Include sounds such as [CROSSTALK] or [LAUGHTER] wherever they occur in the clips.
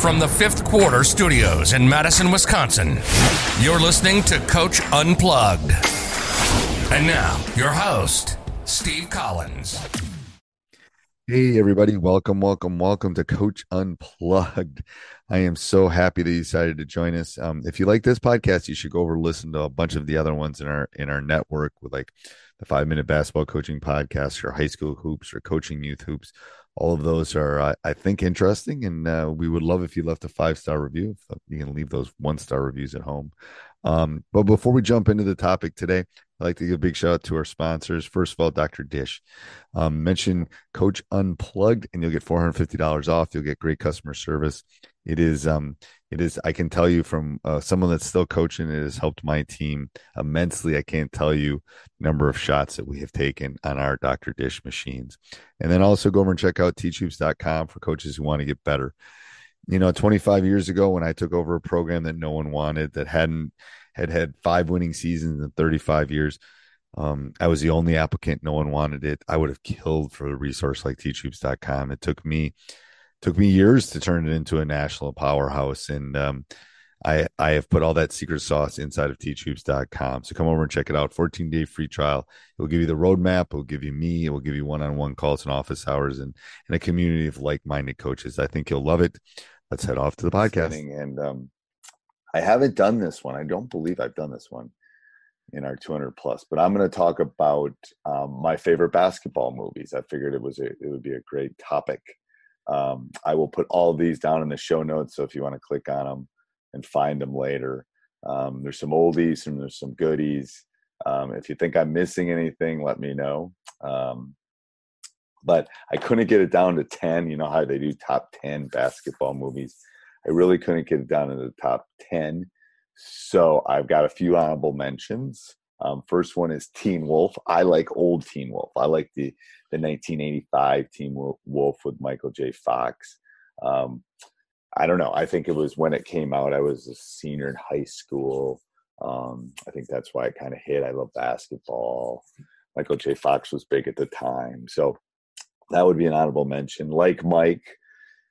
From the fifth quarter studios in Madison, Wisconsin, you're listening to Coach Unplugged. And now, your host, Steve Collins. Hey, everybody. Welcome, welcome, welcome to Coach Unplugged. I am so happy that you decided to join us. Um, if you like this podcast, you should go over listen to a bunch of the other ones in our in our network with like the five minute basketball coaching podcast or high school hoops or coaching youth hoops all of those are uh, i think interesting and uh, we would love if you left a five star review you can leave those one star reviews at home um, but before we jump into the topic today i'd like to give a big shout out to our sponsors. First of all dr dish. Um, mention coach unplugged and you'll get $450 off. You'll get great customer service. It is um it is i can tell you from uh, someone that's still coaching it has helped my team immensely. I can't tell you number of shots that we have taken on our dr dish machines. And then also go over and check out teachhoops.com for coaches who want to get better you know 25 years ago when i took over a program that no one wanted that hadn't had had five winning seasons in 35 years um, I was the only applicant. No one wanted it. I would have killed for a resource like teachhoops.com. It took me took me years to turn it into a national powerhouse and um, I, I have put all that secret sauce inside of teachhoops.com. So come over and check it out. 14 day free trial. It will give you the roadmap. It will give you me. It will give you one on one calls and office hours and, and a community of like minded coaches. I think you'll love it. Let's head off to the podcast. And um, I haven't done this one. I don't believe I've done this one in our 200 plus, but I'm going to talk about um, my favorite basketball movies. I figured it was a, it would be a great topic um, I will put all of these down in the show notes. So if you want to click on them and find them later, um, there's some oldies and there's some goodies. Um, if you think I'm missing anything, let me know. Um, but I couldn't get it down to 10. You know how they do top 10 basketball movies. I really couldn't get it down to the top 10. So I've got a few honorable mentions. Um, first one is Teen Wolf. I like old Teen Wolf. I like the the 1985 Teen Wolf with Michael J. Fox. Um, I don't know. I think it was when it came out. I was a senior in high school. Um, I think that's why it kind of hit. I love basketball. Michael J. Fox was big at the time, so that would be an honorable mention. Like Mike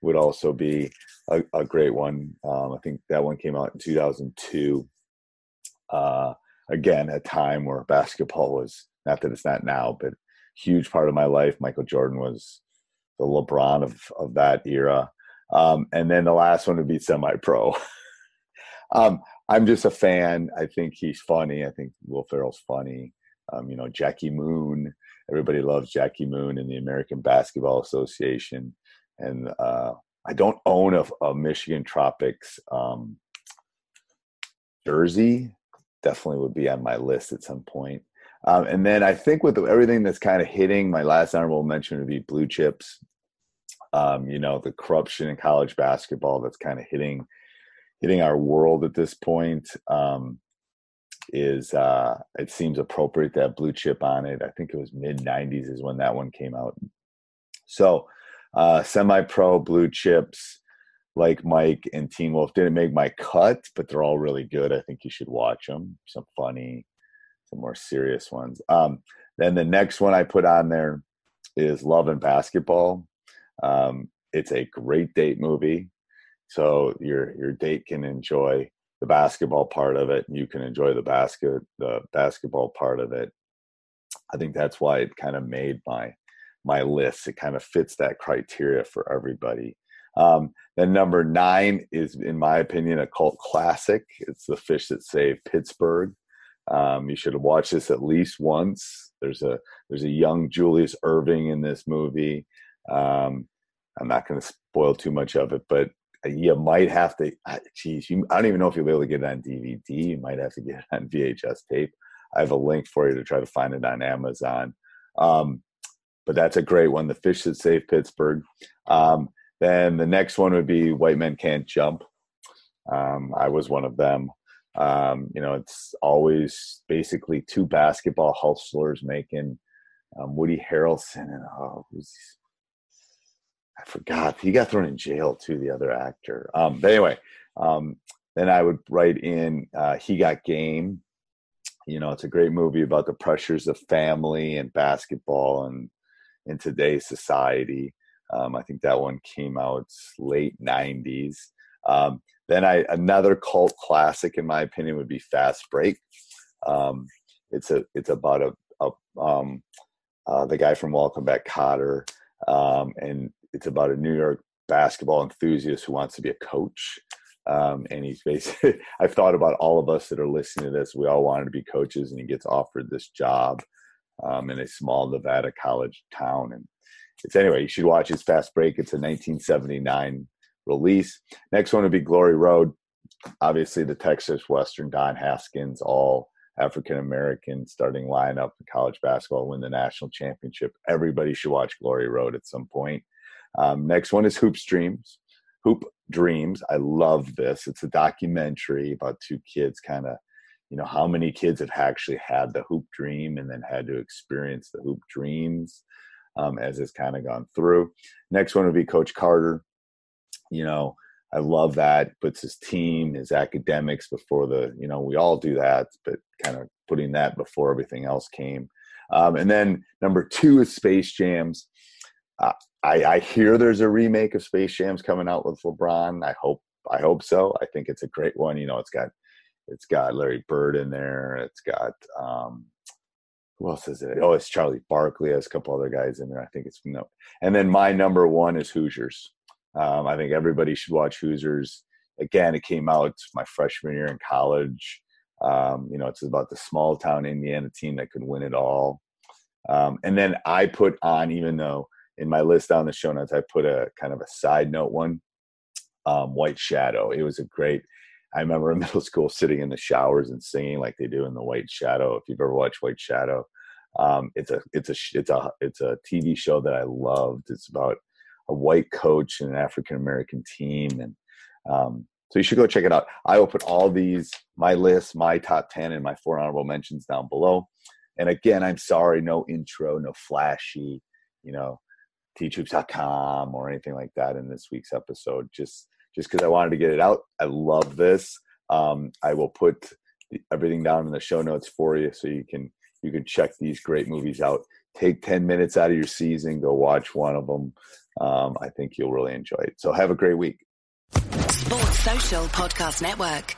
would also be a, a great one. Um, I think that one came out in 2002. Uh, again, a time where basketball was not that it's not now, but huge part of my life. Michael Jordan was the LeBron of of that era. Um, and then the last one would be semi pro. [LAUGHS] um, I'm just a fan. I think he's funny. I think Will Ferrell's funny. Um, you know, Jackie Moon. Everybody loves Jackie Moon in the American Basketball Association. And uh, I don't own a, a Michigan Tropics um, jersey. Definitely would be on my list at some point. Um, and then I think with everything that's kind of hitting, my last honorable mention would be blue chips. Um, you know, the corruption in college basketball that's kind of hitting hitting our world at this point um, is uh, it seems appropriate to have blue chip on it. I think it was mid '90s is when that one came out. So, uh, semi-pro blue chips like Mike and Teen Wolf didn't make my cut, but they're all really good. I think you should watch them. Some funny, some more serious ones. Um, then the next one I put on there is Love and Basketball. Um, it's a great date movie, so your your date can enjoy the basketball part of it, and you can enjoy the basket the basketball part of it. I think that's why it kind of made my my list. It kind of fits that criteria for everybody. Um, then number nine is, in my opinion, a cult classic. It's The Fish That Saved Pittsburgh. Um, you should watch this at least once. There's a there's a young Julius Erving in this movie. Um, I'm not going to spoil too much of it, but you might have to. Geez, you, I don't even know if you'll be able to get it on DVD. You might have to get it on [LAUGHS] VHS tape. I have a link for you to try to find it on Amazon. Um, but that's a great one. The Fish That Saved Pittsburgh. Um, then the next one would be White Men Can't Jump. Um, I was one of them. Um, you know, it's always basically two basketball hustlers making um, Woody Harrelson and oh, who's I forgot he got thrown in jail too. The other actor, um, but anyway, um, then I would write in uh, He Got Game. You know, it's a great movie about the pressures of family and basketball and in today's society. Um, I think that one came out late '90s. Um, then I another cult classic, in my opinion, would be Fast Break. Um, it's a it's about a, a um, uh, the guy from Welcome Back, Kotter, um, and it's about a New York basketball enthusiast who wants to be a coach. Um, and he's basically [LAUGHS] I've thought about all of us that are listening to this. We all wanted to be coaches, and he gets offered this job um, in a small Nevada college town. And it's anyway, you should watch his Fast Break. It's a 1979 release. Next one would be Glory Road. Obviously, the Texas Western Don Haskins, all African American starting lineup in college basketball, win the national championship. Everybody should watch Glory Road at some point. Um, next one is Hoop Dreams. Hoop Dreams. I love this. It's a documentary about two kids, kind of, you know, how many kids have actually had the hoop dream and then had to experience the hoop dreams um, as it's kind of gone through. Next one would be Coach Carter you know, I love that. Puts his team, his academics before the, you know, we all do that, but kind of putting that before everything else came. Um, and then number two is Space Jams. Uh, I, I hear there's a remake of Space Jams coming out with LeBron. I hope I hope so. I think it's a great one. You know, it's got it's got Larry Bird in there. It's got um, who else is it? Oh, it's Charlie Barkley. Has a couple other guys in there. I think it's no. And then my number one is Hoosiers. Um, I think everybody should watch Hoosiers. Again, it came out my freshman year in college. Um, you know, it's about the small town Indiana team that could win it all. Um, and then I put on, even though in my list on the show notes, I put a kind of a side note one, um, White Shadow. It was a great. I remember in [LAUGHS] middle school sitting in the showers and singing like they do in the White Shadow. If you've ever watched White Shadow, um, it's a it's a it's a it's a TV show that I loved. It's about a white coach and an African American team, and um, so you should go check it out. I will put all these my list, my top ten, and my four honorable mentions down below. And again, I'm sorry, no intro, no flashy, you know, teachhoops.com or anything like that in this week's episode. Just just because I wanted to get it out. I love this. Um, I will put everything down in the show notes for you so you can you can check these great movies out. Take 10 minutes out of your season, go watch one of them um, I think you'll really enjoy it. So have a great week. Sports Social Podcast Network.